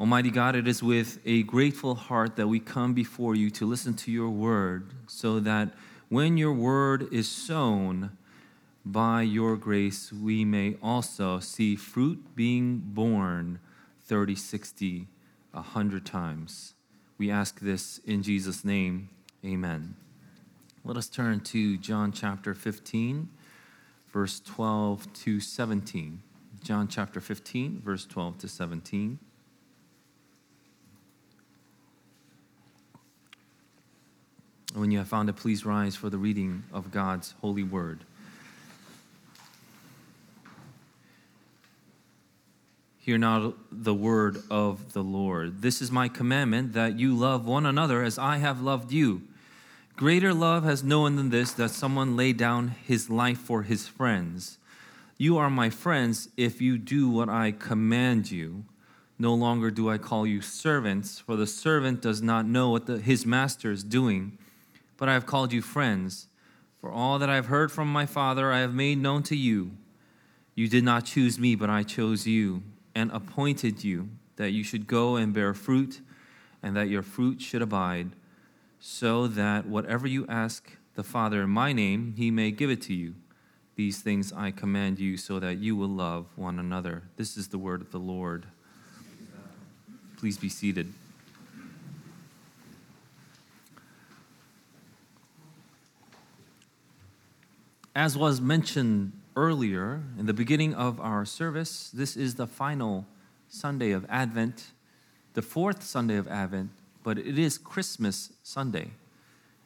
Almighty God, it is with a grateful heart that we come before you to listen to your word, so that when your word is sown, by your grace, we may also see fruit being borne 30, 60, 100 times. We ask this in Jesus' name. Amen. Let us turn to John chapter 15, verse 12 to 17. John chapter 15, verse 12 to 17. When you have found it, please rise for the reading of God's holy word. Hear now the word of the Lord. This is my commandment that you love one another as I have loved you. Greater love has no one than this that someone lay down his life for his friends. You are my friends if you do what I command you. No longer do I call you servants, for the servant does not know what the, his master is doing but I have called you friends. For all that I have heard from my Father, I have made known to you. You did not choose me, but I chose you and appointed you that you should go and bear fruit, and that your fruit should abide, so that whatever you ask the Father in my name, he may give it to you. These things I command you, so that you will love one another. This is the word of the Lord. Please be seated. As was mentioned earlier in the beginning of our service, this is the final Sunday of Advent, the fourth Sunday of Advent, but it is Christmas Sunday.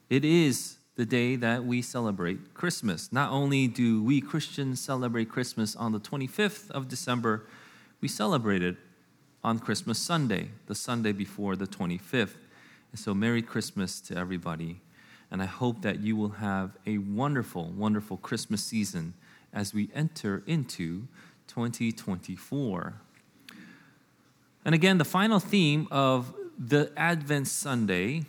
It is the day that we celebrate Christmas. Not only do we Christians celebrate Christmas on the 25th of December, we celebrate it on Christmas Sunday, the Sunday before the 25th. And so, Merry Christmas to everybody. And I hope that you will have a wonderful, wonderful Christmas season as we enter into 2024. And again, the final theme of the Advent Sunday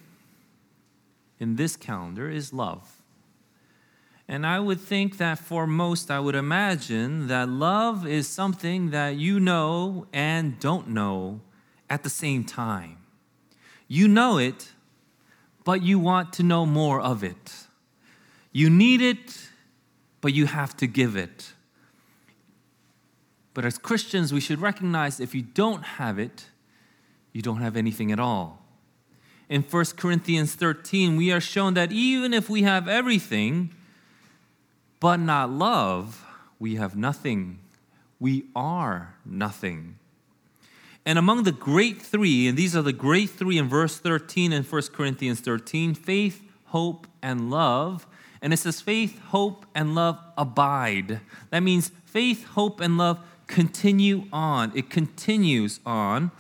in this calendar is love. And I would think that for most, I would imagine that love is something that you know and don't know at the same time. You know it, but you want to know more of it. You need it, but you have to give it. But as Christians, we should recognize if you don't have it, you don't have anything at all. In 1 Corinthians 13, we are shown that even if we have everything, but not love, we have nothing. We are nothing. And among the great three, and these are the great three in verse 13 in 1 Corinthians 13 faith, hope, and love. And it says faith, hope, and love abide. That means faith, hope, and love continue on. It continues on.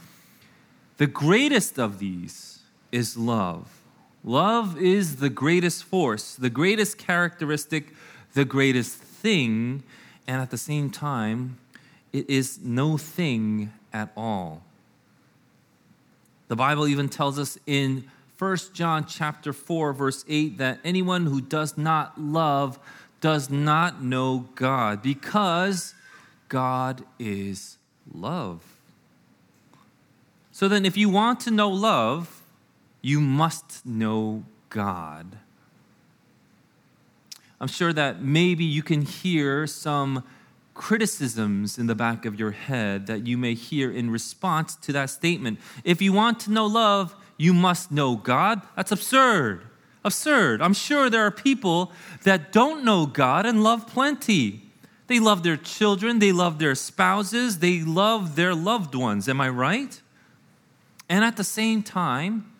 The greatest of these is love. Love is the greatest force, the greatest characteristic, the greatest thing, and at the same time, it is no thing at all. The Bible even tells us in 1 John chapter 4 verse 8 that anyone who does not love does not know God because God is love. So then if you want to know love, you must know God. I'm sure that maybe you can hear some criticisms in the back of your head that you may hear in response to that statement. If you want to know love, you must know God. That's absurd. Absurd. I'm sure there are people that don't know God and love plenty. They love their children, they love their spouses, they love their loved ones. Am I right? And at the same time,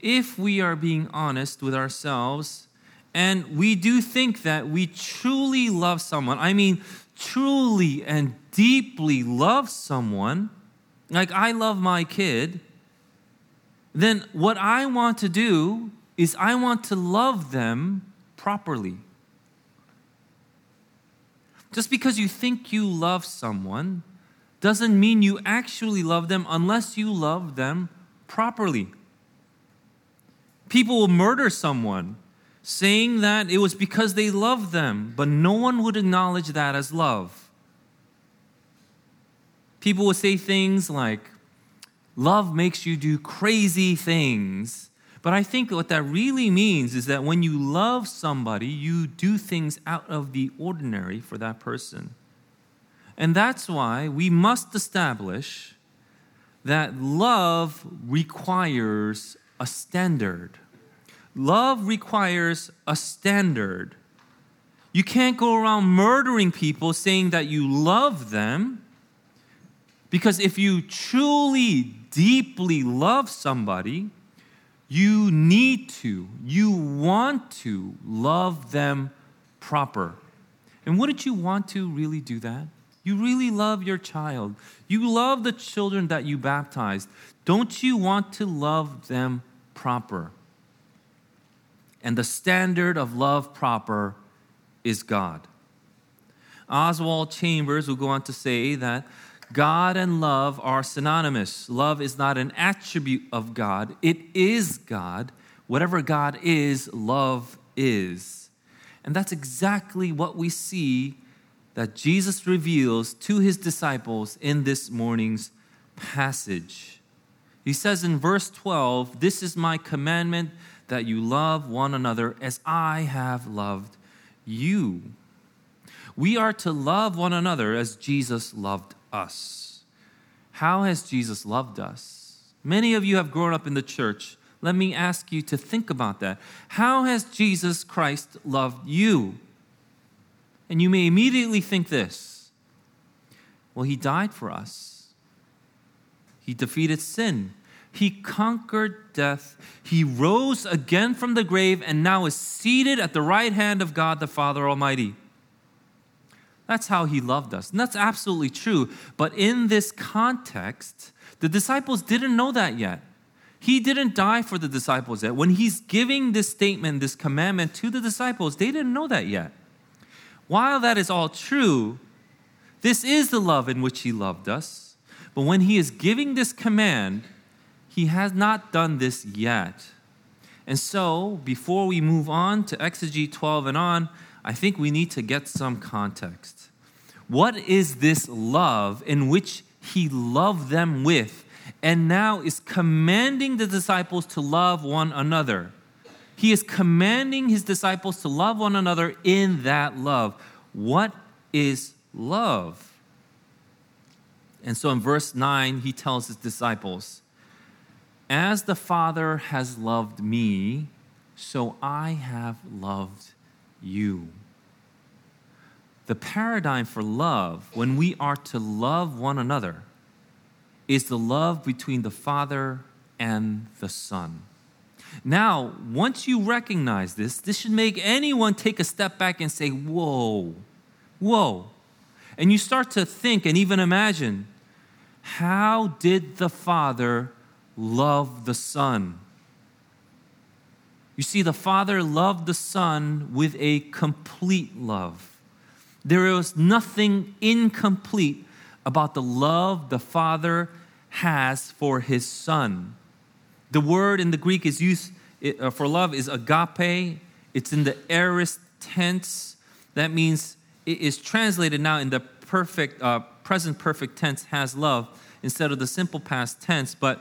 if we are being honest with ourselves, and we do think that we truly love someone, I mean, truly and deeply love someone, like I love my kid, then what I want to do is I want to love them properly. Just because you think you love someone doesn't mean you actually love them unless you love them properly. People will murder someone saying that it was because they loved them, but no one would acknowledge that as love. People would say things like, love makes you do crazy things. But I think what that really means is that when you love somebody, you do things out of the ordinary for that person. And that's why we must establish that love requires a standard. Love requires a standard. You can't go around murdering people saying that you love them. Because if you truly, deeply love somebody, you need to, you want to love them proper. And wouldn't you want to really do that? You really love your child. You love the children that you baptized. Don't you want to love them proper? And the standard of love proper is God. Oswald Chambers will go on to say that God and love are synonymous. Love is not an attribute of God, it is God. Whatever God is, love is. And that's exactly what we see that Jesus reveals to his disciples in this morning's passage. He says in verse 12, This is my commandment that you love one another as I have loved you. We are to love one another as Jesus loved us. How has Jesus loved us? Many of you have grown up in the church. Let me ask you to think about that. How has Jesus Christ loved you? And you may immediately think this well, he died for us, he defeated sin, he conquered death. He rose again from the grave and now is seated at the right hand of God the Father Almighty. That's how he loved us. And that's absolutely true. But in this context, the disciples didn't know that yet. He didn't die for the disciples yet. When he's giving this statement, this commandment to the disciples, they didn't know that yet. While that is all true, this is the love in which he loved us. But when he is giving this command, he has not done this yet. And so, before we move on to Exegete 12 and on, I think we need to get some context. What is this love in which he loved them with and now is commanding the disciples to love one another? He is commanding his disciples to love one another in that love. What is love? And so in verse 9, he tells his disciples, as the Father has loved me, so I have loved you. The paradigm for love, when we are to love one another, is the love between the Father and the Son. Now, once you recognize this, this should make anyone take a step back and say, Whoa, whoa. And you start to think and even imagine how did the Father love the Son. You see, the Father loved the Son with a complete love. There was nothing incomplete about the love the Father has for his Son. The word in the Greek is used uh, for love is agape. It's in the aorist tense. That means it is translated now in the perfect uh, present perfect tense has love instead of the simple past tense. But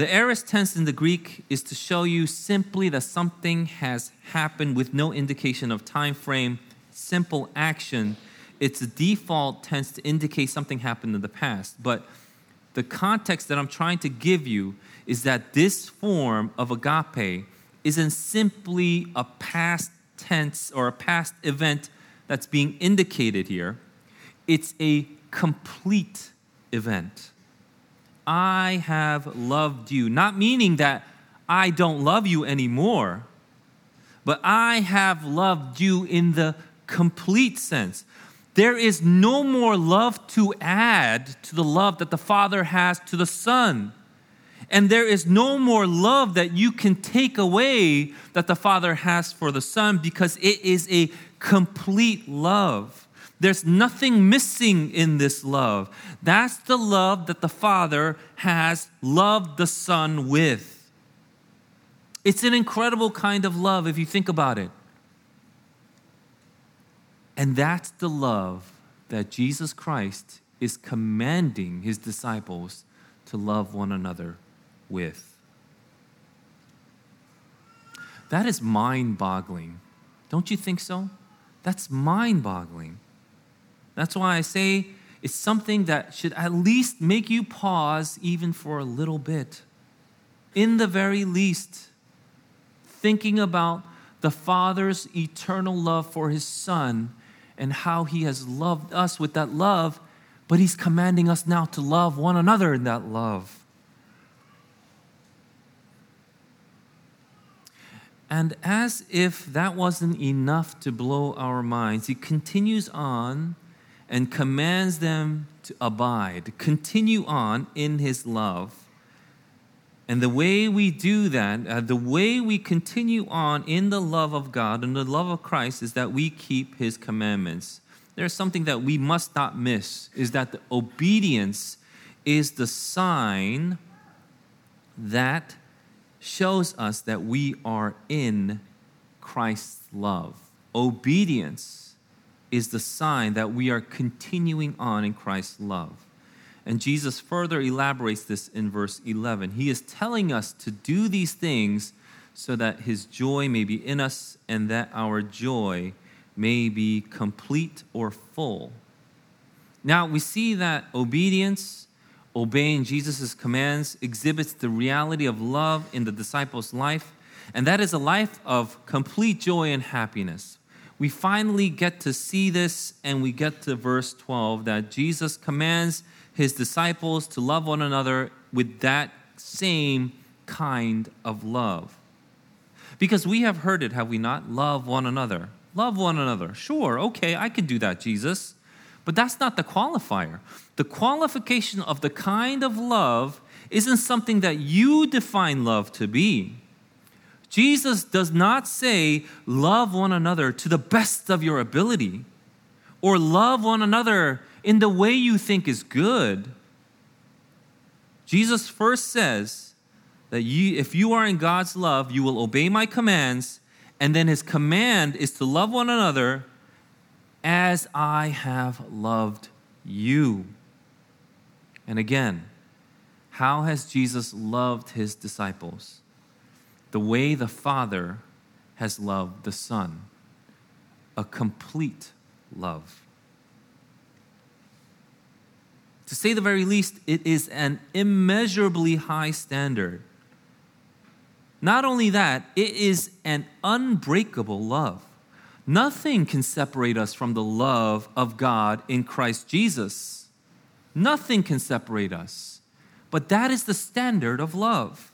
the aorist tense in the Greek is to show you simply that something has happened with no indication of time frame, simple action. It's a default tense to indicate something happened in the past. But the context that I'm trying to give you is that this form of agape isn't simply a past tense or a past event that's being indicated here, it's a complete event. I have loved you. Not meaning that I don't love you anymore, but I have loved you in the complete sense. There is no more love to add to the love that the Father has to the Son. And there is no more love that you can take away that the Father has for the Son because it is a complete love. There's nothing missing in this love. That's the love that the Father has loved the Son with. It's an incredible kind of love if you think about it. And that's the love that Jesus Christ is commanding his disciples to love one another with. That is mind boggling. Don't you think so? That's mind boggling. That's why I say it's something that should at least make you pause even for a little bit. In the very least, thinking about the Father's eternal love for His Son and how He has loved us with that love, but He's commanding us now to love one another in that love. And as if that wasn't enough to blow our minds, he continues on and commands them to abide, continue on in his love. And the way we do that, uh, the way we continue on in the love of God and the love of Christ, is that we keep his commandments. There's something that we must not miss is that the obedience is the sign that shows us that we are in Christ's love. Obedience is the sign that we are continuing on in Christ's love. And Jesus further elaborates this in verse 11. He is telling us to do these things so that his joy may be in us and that our joy may be complete or full. Now, we see that obedience obeying Jesus' commands exhibits the reality of love in the disciples' life, and that is a life of complete joy and happiness. We finally get to see this, and we get to verse 12 that Jesus commands his disciples to love one another with that same kind of love. Because we have heard it, have we not? Love one another. Love one another. Sure, okay, I can do that, Jesus. But that's not the qualifier. The qualification of the kind of love isn't something that you define love to be. Jesus does not say, love one another to the best of your ability, or love one another in the way you think is good. Jesus first says that you, if you are in God's love, you will obey my commands, and then his command is to love one another as I have loved you. And again, how has Jesus loved his disciples? The way the Father has loved the Son, a complete love. To say the very least, it is an immeasurably high standard. Not only that, it is an unbreakable love. Nothing can separate us from the love of God in Christ Jesus. Nothing can separate us. But that is the standard of love.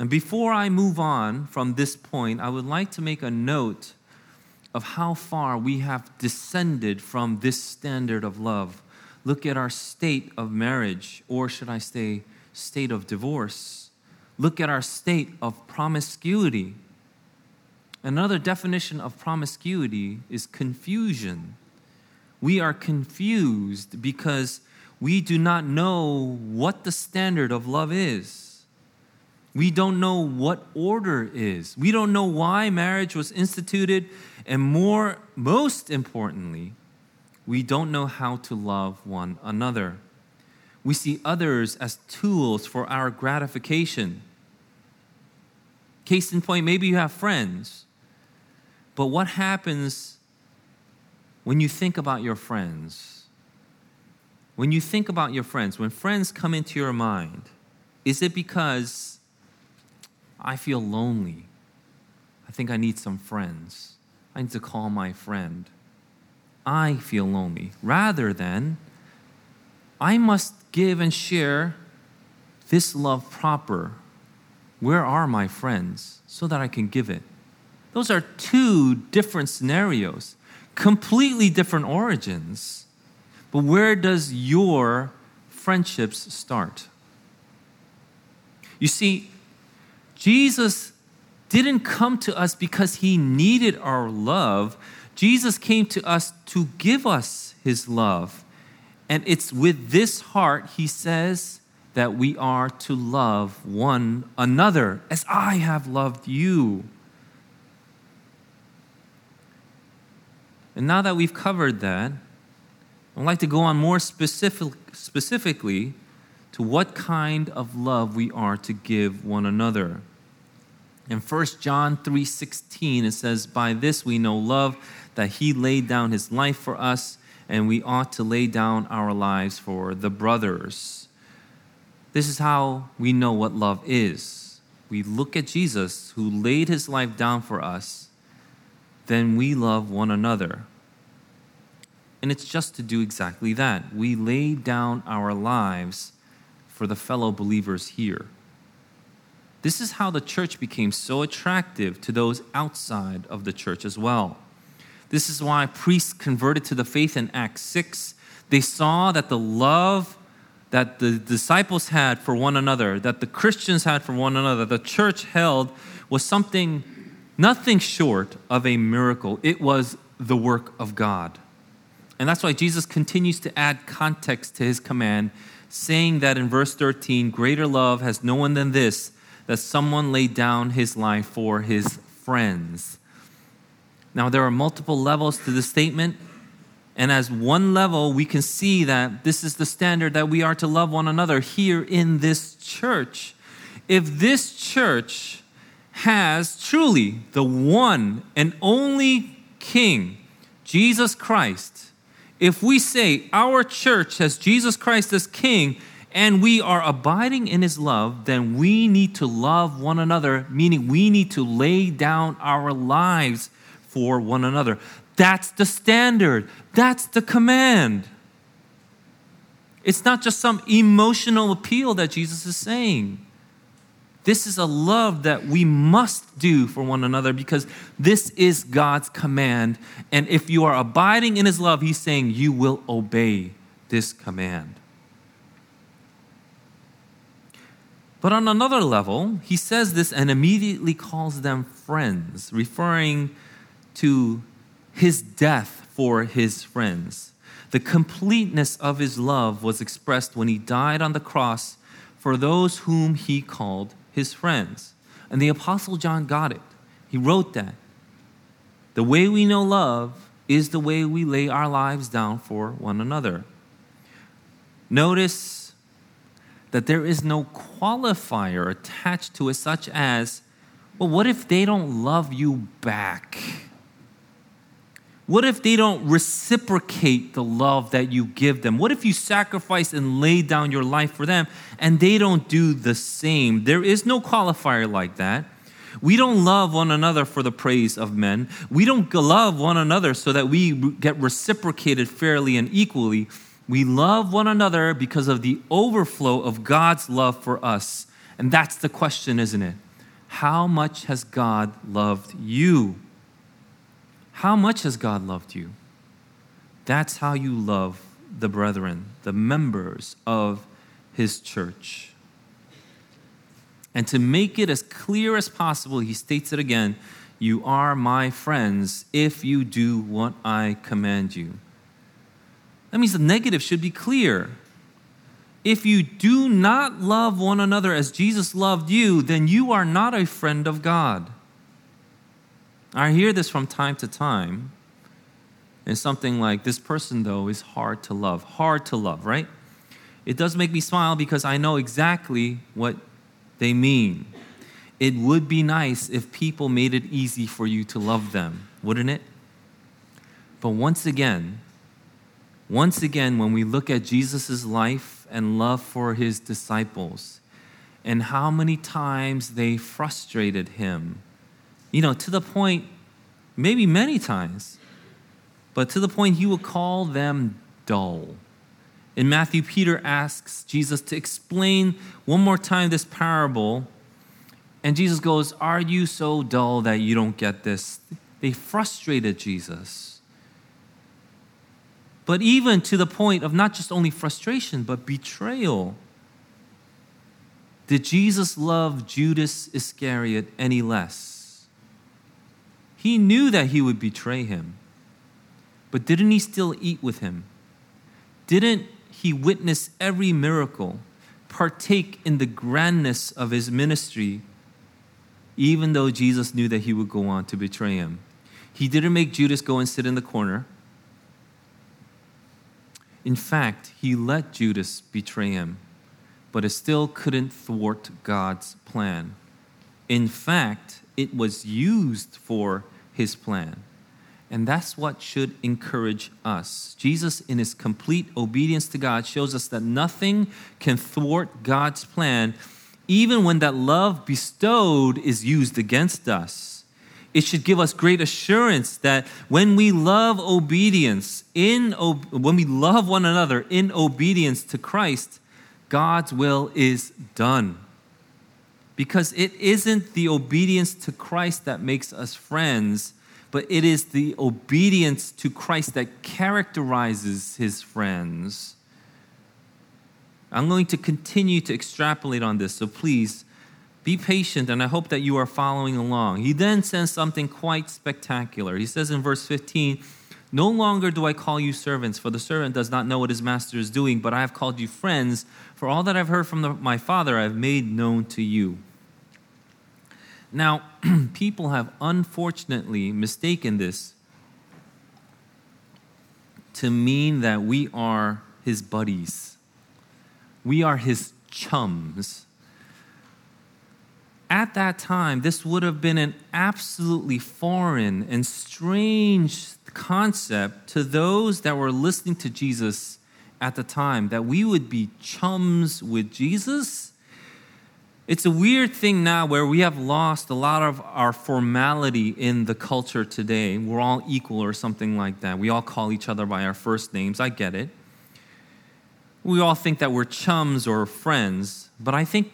And before I move on from this point, I would like to make a note of how far we have descended from this standard of love. Look at our state of marriage, or should I say, state of divorce. Look at our state of promiscuity. Another definition of promiscuity is confusion. We are confused because we do not know what the standard of love is. We don't know what order is. We don't know why marriage was instituted. And more, most importantly, we don't know how to love one another. We see others as tools for our gratification. Case in point, maybe you have friends but what happens when you think about your friends? When you think about your friends, when friends come into your mind, is it because I feel lonely? I think I need some friends. I need to call my friend. I feel lonely. Rather than, I must give and share this love proper. Where are my friends? So that I can give it. Those are two different scenarios, completely different origins. But where does your friendships start? You see, Jesus didn't come to us because he needed our love. Jesus came to us to give us his love. And it's with this heart, he says, that we are to love one another as I have loved you. And now that we've covered that, I'd like to go on more specific, specifically to what kind of love we are to give one another. In 1 John 3:16 it says by this we know love that he laid down his life for us and we ought to lay down our lives for the brothers. This is how we know what love is. We look at Jesus who laid his life down for us, then we love one another. And it's just to do exactly that. We lay down our lives for the fellow believers here. This is how the church became so attractive to those outside of the church as well. This is why priests converted to the faith in Acts 6. They saw that the love that the disciples had for one another, that the Christians had for one another, the church held, was something nothing short of a miracle. It was the work of God. And that's why Jesus continues to add context to his command, saying that in verse 13, greater love has no one than this, that someone laid down his life for his friends. Now, there are multiple levels to the statement. And as one level, we can see that this is the standard that we are to love one another here in this church. If this church has truly the one and only King, Jesus Christ, if we say our church has Jesus Christ as King and we are abiding in His love, then we need to love one another, meaning we need to lay down our lives for one another. That's the standard, that's the command. It's not just some emotional appeal that Jesus is saying. This is a love that we must do for one another because this is God's command. And if you are abiding in His love, He's saying you will obey this command. But on another level, He says this and immediately calls them friends, referring to His death for His friends. The completeness of His love was expressed when He died on the cross for those whom He called his friends. And the Apostle John got it. He wrote that. The way we know love is the way we lay our lives down for one another. Notice that there is no qualifier attached to it, such as, well, what if they don't love you back? What if they don't reciprocate the love that you give them? What if you sacrifice and lay down your life for them and they don't do the same? There is no qualifier like that. We don't love one another for the praise of men. We don't love one another so that we get reciprocated fairly and equally. We love one another because of the overflow of God's love for us. And that's the question, isn't it? How much has God loved you? How much has God loved you? That's how you love the brethren, the members of his church. And to make it as clear as possible, he states it again You are my friends if you do what I command you. That means the negative should be clear. If you do not love one another as Jesus loved you, then you are not a friend of God. I hear this from time to time. And something like, this person, though, is hard to love. Hard to love, right? It does make me smile because I know exactly what they mean. It would be nice if people made it easy for you to love them, wouldn't it? But once again, once again, when we look at Jesus' life and love for his disciples, and how many times they frustrated him you know, to the point, maybe many times, but to the point he would call them dull. In Matthew, Peter asks Jesus to explain one more time this parable. And Jesus goes, Are you so dull that you don't get this? They frustrated Jesus. But even to the point of not just only frustration, but betrayal. Did Jesus love Judas Iscariot any less? He knew that he would betray him. But didn't he still eat with him? Didn't he witness every miracle, partake in the grandness of his ministry, even though Jesus knew that he would go on to betray him? He didn't make Judas go and sit in the corner. In fact, he let Judas betray him. but it still couldn't thwart God's plan. In fact, it was used for his plan. And that's what should encourage us. Jesus, in his complete obedience to God, shows us that nothing can thwart God's plan, even when that love bestowed is used against us. It should give us great assurance that when we love obedience, in when we love one another in obedience to Christ, God's will is done. Because it isn't the obedience to Christ that makes us friends but it is the obedience to Christ that characterizes his friends. I'm going to continue to extrapolate on this, so please be patient, and I hope that you are following along. He then says something quite spectacular. He says in verse 15, No longer do I call you servants, for the servant does not know what his master is doing, but I have called you friends, for all that I've heard from the, my Father I have made known to you. Now, people have unfortunately mistaken this to mean that we are his buddies, we are his chums. At that time, this would have been an absolutely foreign and strange concept to those that were listening to Jesus at the time, that we would be chums with Jesus it's a weird thing now where we have lost a lot of our formality in the culture today. We're all equal or something like that. We all call each other by our first names. I get it. We all think that we're chums or friends, but I think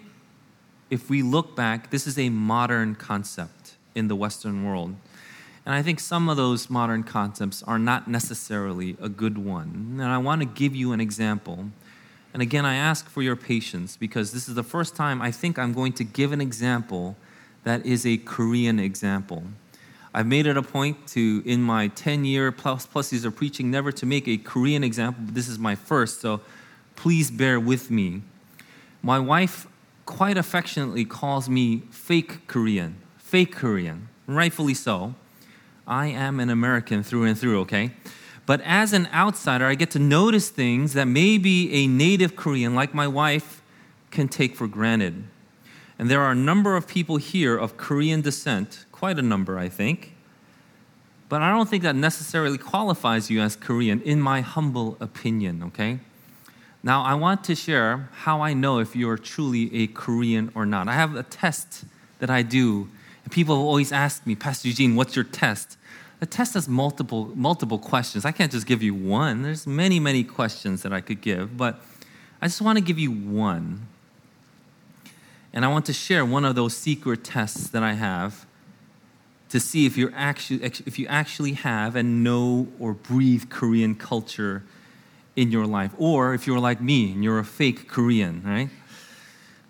if we look back, this is a modern concept in the Western world. And I think some of those modern concepts are not necessarily a good one. And I want to give you an example and again, I ask for your patience because this is the first time I think I'm going to give an example that is a Korean example. I've made it a point to, in my 10 year plus, plus years of preaching, never to make a Korean example, this is my first, so please bear with me. My wife quite affectionately calls me fake Korean, fake Korean, rightfully so. I am an American through and through, okay? But as an outsider, I get to notice things that maybe a native Korean like my wife can take for granted. And there are a number of people here of Korean descent, quite a number, I think. But I don't think that necessarily qualifies you as Korean, in my humble opinion, okay? Now, I want to share how I know if you're truly a Korean or not. I have a test that I do, and people always ask me, Pastor Eugene, what's your test? the test has multiple multiple questions. I can't just give you one. There's many, many questions that I could give, but I just want to give you one. And I want to share one of those secret tests that I have to see if you're actually if you actually have and know or breathe Korean culture in your life or if you're like me and you're a fake Korean, right?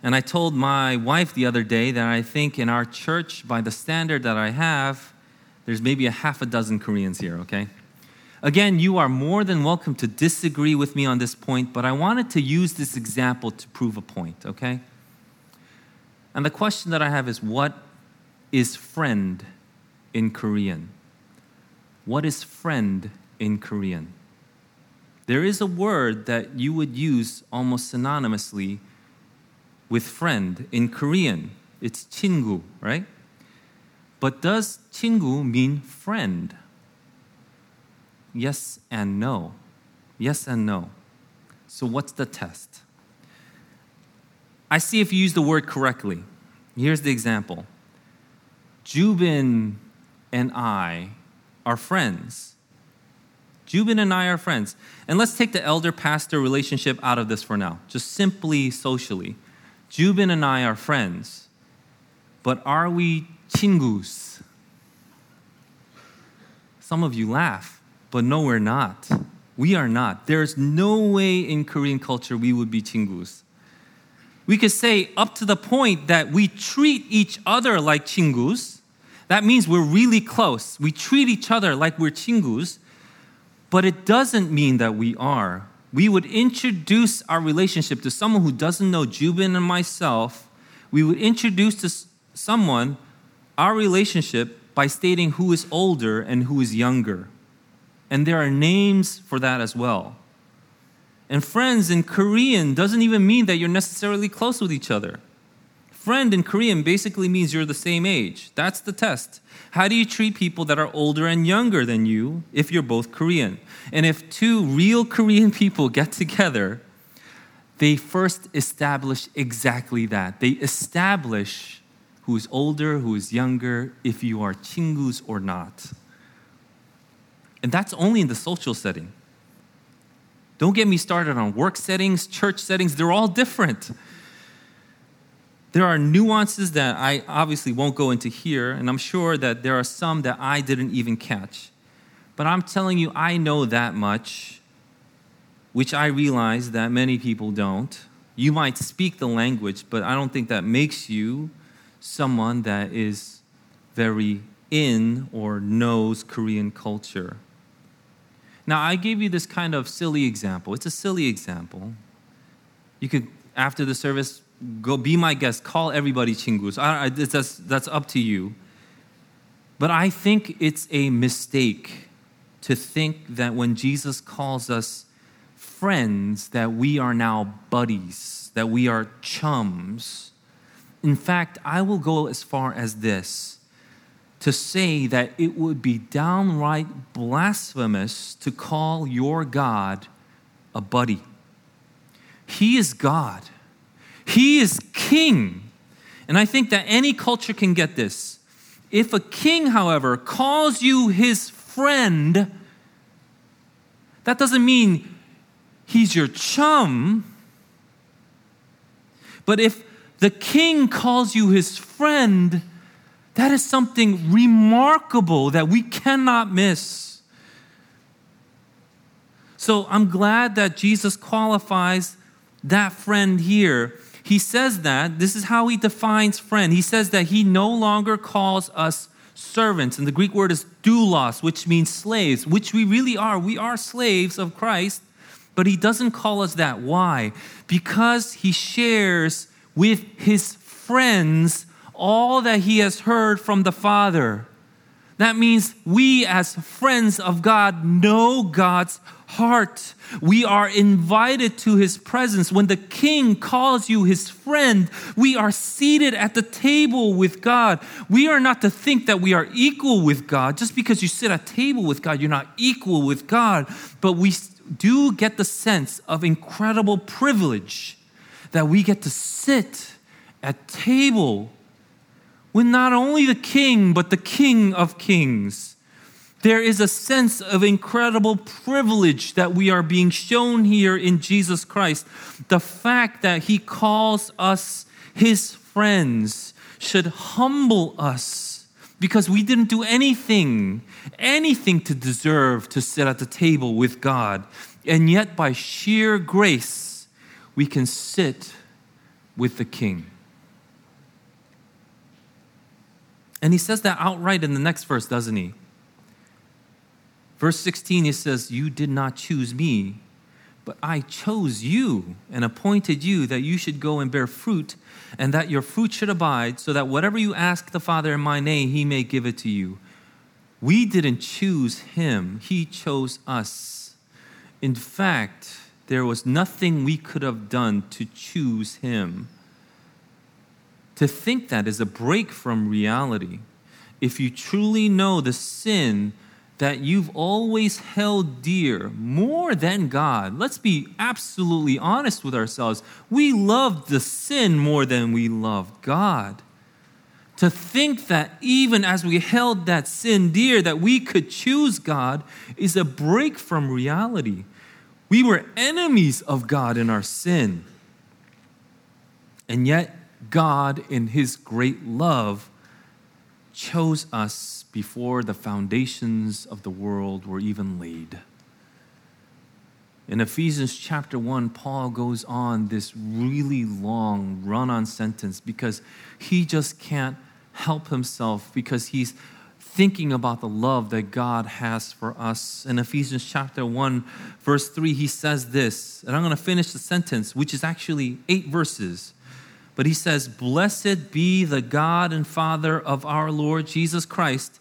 And I told my wife the other day that I think in our church by the standard that I have there's maybe a half a dozen Koreans here, okay? Again, you are more than welcome to disagree with me on this point, but I wanted to use this example to prove a point, okay? And the question that I have is what is friend in Korean? What is friend in Korean? There is a word that you would use almost synonymously with friend in Korean. It's 친구, right? But does 친구 mean friend? Yes and no. Yes and no. So what's the test? I see if you use the word correctly. Here's the example. Jubin and I are friends. Jubin and I are friends. And let's take the elder pastor relationship out of this for now, just simply socially. Jubin and I are friends, but are we chingus? Some of you laugh, but no, we're not. We are not. There's no way in Korean culture we would be chingus. We could say up to the point that we treat each other like chingus. That means we're really close. We treat each other like we're chingus but it doesn't mean that we are. We would introduce our relationship to someone who doesn't know Jubin and myself. We would introduce to someone our relationship by stating who is older and who is younger. And there are names for that as well. And friends in Korean doesn't even mean that you're necessarily close with each other. Friend in Korean basically means you're the same age. That's the test. How do you treat people that are older and younger than you if you're both Korean? And if two real Korean people get together, they first establish exactly that. They establish who is older, who is younger, if you are chingus or not. And that's only in the social setting. Don't get me started on work settings, church settings, they're all different. There are nuances that I obviously won't go into here, and I'm sure that there are some that I didn't even catch. But I'm telling you, I know that much, which I realize that many people don't. You might speak the language, but I don't think that makes you someone that is very in or knows Korean culture. Now, I gave you this kind of silly example. It's a silly example. You could, after the service, go be my guest, call everybody chingus. I, I, that's, that's up to you. But I think it's a mistake to think that when Jesus calls us friends, that we are now buddies, that we are chums. In fact, I will go as far as this to say that it would be downright blasphemous to call your God a buddy. He is God, He is king. And I think that any culture can get this. If a king, however, calls you his friend, that doesn't mean he's your chum. But if the king calls you his friend, that is something remarkable that we cannot miss. So I'm glad that Jesus qualifies that friend here. He says that, this is how he defines friend. He says that he no longer calls us servants. And the Greek word is doulos, which means slaves, which we really are. We are slaves of Christ, but he doesn't call us that. Why? Because he shares with his friends all that he has heard from the Father. That means we, as friends of God, know God's heart. We are invited to his presence. When the king calls you his friend, we are seated at the table with God. We are not to think that we are equal with God. Just because you sit at table with God, you're not equal with God. But we do get the sense of incredible privilege that we get to sit at table with not only the king, but the king of kings. There is a sense of incredible privilege that we are being shown here in Jesus Christ. The fact that he calls us his friends should humble us because we didn't do anything, anything to deserve to sit at the table with God. And yet, by sheer grace, we can sit with the king. And he says that outright in the next verse, doesn't he? Verse 16, he says, You did not choose me, but I chose you and appointed you that you should go and bear fruit, and that your fruit should abide, so that whatever you ask the Father in my name, he may give it to you. We didn't choose him, he chose us. In fact, there was nothing we could have done to choose him. To think that is a break from reality. If you truly know the sin that you've always held dear more than God, let's be absolutely honest with ourselves. We love the sin more than we love God. To think that even as we held that sin dear, that we could choose God is a break from reality. We were enemies of God in our sin. And yet, God, in His great love, chose us before the foundations of the world were even laid. In Ephesians chapter 1, Paul goes on this really long run on sentence because he just can't help himself because he's thinking about the love that God has for us. In Ephesians chapter 1, verse 3, he says this, and I'm going to finish the sentence, which is actually eight verses. But he says, Blessed be the God and Father of our Lord Jesus Christ,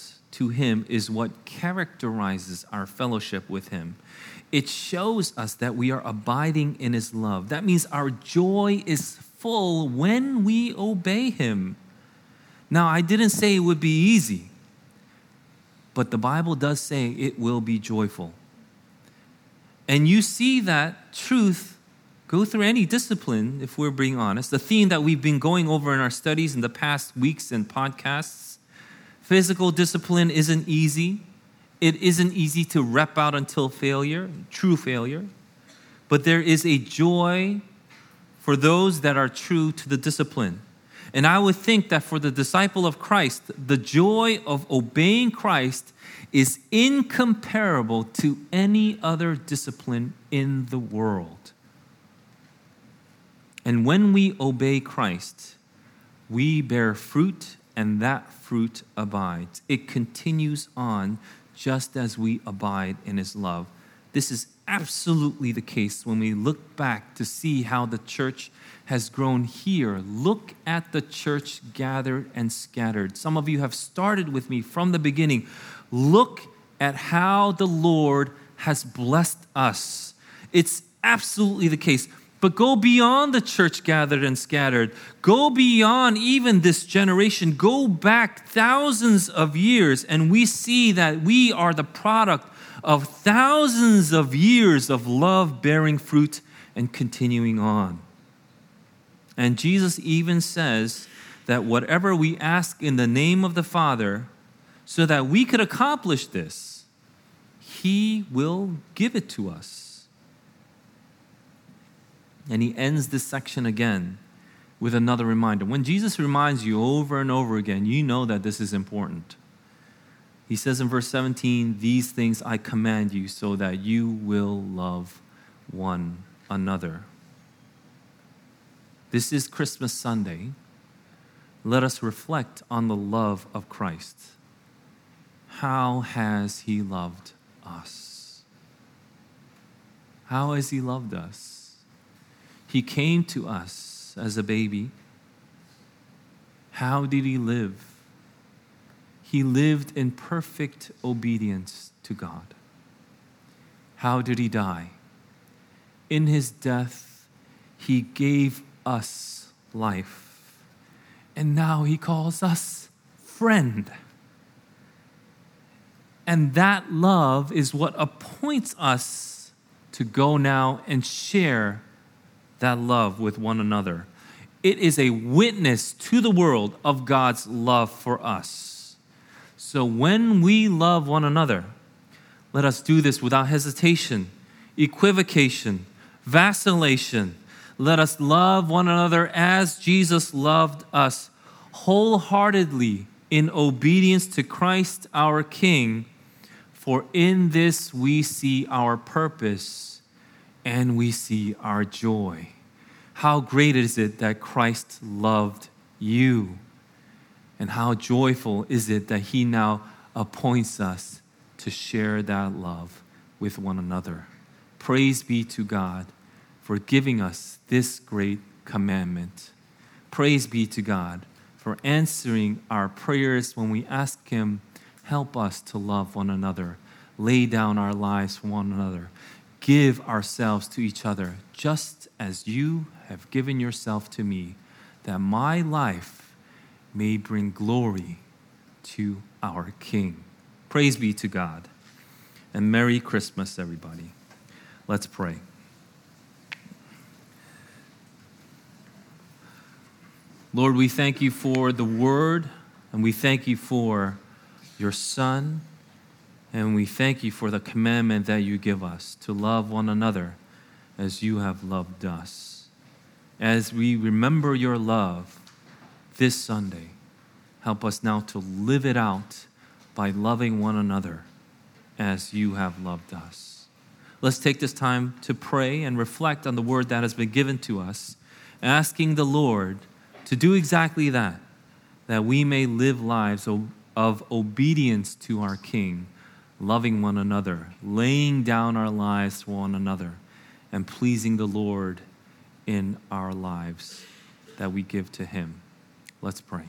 to Him is what characterizes our fellowship with Him. It shows us that we are abiding in His love. That means our joy is full when we obey Him. Now, I didn't say it would be easy, but the Bible does say it will be joyful. And you see that truth go through any discipline, if we're being honest. The theme that we've been going over in our studies in the past weeks and podcasts Physical discipline isn't easy. It isn't easy to rep out until failure, true failure. But there is a joy for those that are true to the discipline. And I would think that for the disciple of Christ, the joy of obeying Christ is incomparable to any other discipline in the world. And when we obey Christ, we bear fruit and that fruit abides. It continues on just as we abide in His love. This is absolutely the case when we look back to see how the church has grown here. Look at the church gathered and scattered. Some of you have started with me from the beginning. Look at how the Lord has blessed us. It's absolutely the case. But go beyond the church gathered and scattered. Go beyond even this generation. Go back thousands of years, and we see that we are the product of thousands of years of love bearing fruit and continuing on. And Jesus even says that whatever we ask in the name of the Father, so that we could accomplish this, He will give it to us. And he ends this section again with another reminder. When Jesus reminds you over and over again, you know that this is important. He says in verse 17, These things I command you so that you will love one another. This is Christmas Sunday. Let us reflect on the love of Christ. How has He loved us? How has He loved us? He came to us as a baby. How did he live? He lived in perfect obedience to God. How did he die? In his death, he gave us life. And now he calls us friend. And that love is what appoints us to go now and share that love with one another. It is a witness to the world of God's love for us. So when we love one another, let us do this without hesitation, equivocation, vacillation. Let us love one another as Jesus loved us, wholeheartedly in obedience to Christ our King. For in this we see our purpose and we see our joy. How great is it that Christ loved you? And how joyful is it that He now appoints us to share that love with one another? Praise be to God for giving us this great commandment. Praise be to God for answering our prayers when we ask Him, help us to love one another, lay down our lives for one another give ourselves to each other, just as you have given yourself to me, that my life may bring glory to our King. Praise be to God. And Merry Christmas, everybody. Let's pray. Lord, we thank you for the word, and we thank you for your son and we thank you for the commandment that you give us to love one another as you have loved us. As we remember your love this Sunday, help us now to live it out by loving one another as you have loved us. Let's take this time to pray and reflect on the word that has been given to us, asking the Lord to do exactly that, that we may live lives of obedience to our King, loving one another, laying down our lives for one another, and pleasing the Lord in our lives that we give to Him. Let's pray.